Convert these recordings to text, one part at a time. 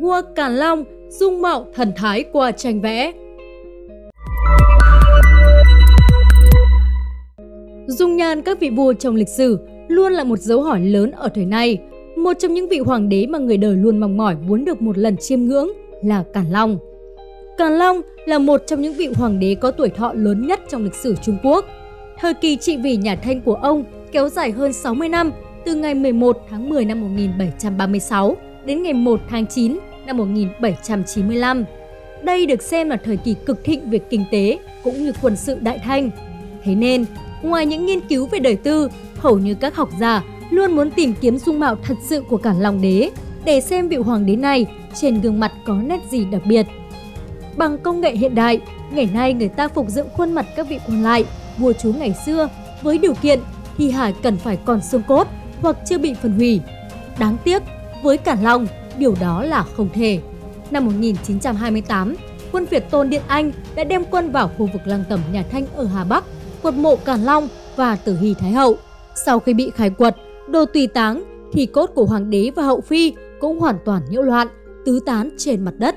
vua Càn Long, dung mạo thần thái qua tranh vẽ. Dung nhan các vị vua trong lịch sử luôn là một dấu hỏi lớn ở thời nay. Một trong những vị hoàng đế mà người đời luôn mong mỏi muốn được một lần chiêm ngưỡng là Càn Long. Càn Long là một trong những vị hoàng đế có tuổi thọ lớn nhất trong lịch sử Trung Quốc. Thời kỳ trị vì nhà Thanh của ông kéo dài hơn 60 năm, từ ngày 11 tháng 10 năm 1736 đến ngày 1 tháng 9 năm 1795. Đây được xem là thời kỳ cực thịnh về kinh tế cũng như quân sự Đại Thanh. Thế nên, ngoài những nghiên cứu về đời tư, hầu như các học giả luôn muốn tìm kiếm dung mạo thật sự của Càn Long đế để xem vị hoàng đế này trên gương mặt có nét gì đặc biệt. Bằng công nghệ hiện đại, ngày nay người ta phục dựng khuôn mặt các vị còn lại, vua chúa ngày xưa với điều kiện thi hải cần phải còn xương cốt hoặc chưa bị phân hủy. Đáng tiếc, với Càn Long, điều đó là không thể. Năm 1928, quân Việt Tôn Điện Anh đã đem quân vào khu vực lăng tẩm nhà Thanh ở Hà Bắc, quật mộ Càn Long và Tử Hy Thái Hậu. Sau khi bị khai quật, đồ tùy táng thì cốt của hoàng đế và hậu phi cũng hoàn toàn nhiễu loạn, tứ tán trên mặt đất.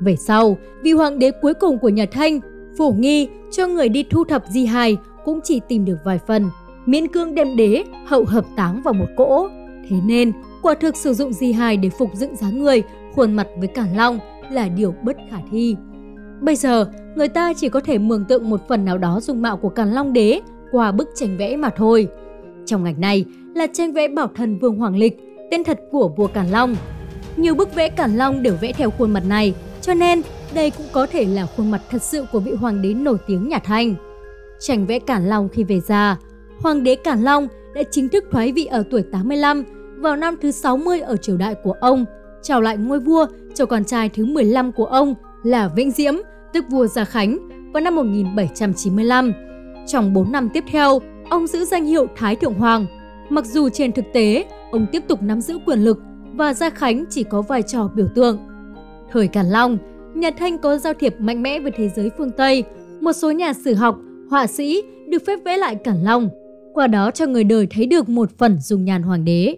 Về sau, vị hoàng đế cuối cùng của nhà Thanh, phổ nghi cho người đi thu thập di hài cũng chỉ tìm được vài phần, miễn cương đem đế hậu hợp táng vào một cỗ. Thế nên, quả thực sử dụng di hài để phục dựng dáng người, khuôn mặt với Càn Long là điều bất khả thi. Bây giờ, người ta chỉ có thể mường tượng một phần nào đó dung mạo của Càn Long đế qua bức tranh vẽ mà thôi. Trong ngành này là tranh vẽ bảo thần Vương Hoàng Lịch, tên thật của vua Càn Long. Nhiều bức vẽ Càn Long đều vẽ theo khuôn mặt này, cho nên đây cũng có thể là khuôn mặt thật sự của vị hoàng đế nổi tiếng nhà Thanh. Tranh vẽ Càn Long khi về già, hoàng đế Càn Long đã chính thức thoái vị ở tuổi 85 vào năm thứ 60 ở triều đại của ông, trao lại ngôi vua cho con trai thứ 15 của ông là Vĩnh Diễm, tức vua Gia Khánh, vào năm 1795. Trong 4 năm tiếp theo, ông giữ danh hiệu Thái Thượng Hoàng. Mặc dù trên thực tế, ông tiếp tục nắm giữ quyền lực và Gia Khánh chỉ có vai trò biểu tượng. Thời Càn Long, nhà Thanh có giao thiệp mạnh mẽ với thế giới phương Tây. Một số nhà sử học, họa sĩ được phép vẽ lại Càn Long, qua đó cho người đời thấy được một phần dung nhan hoàng đế.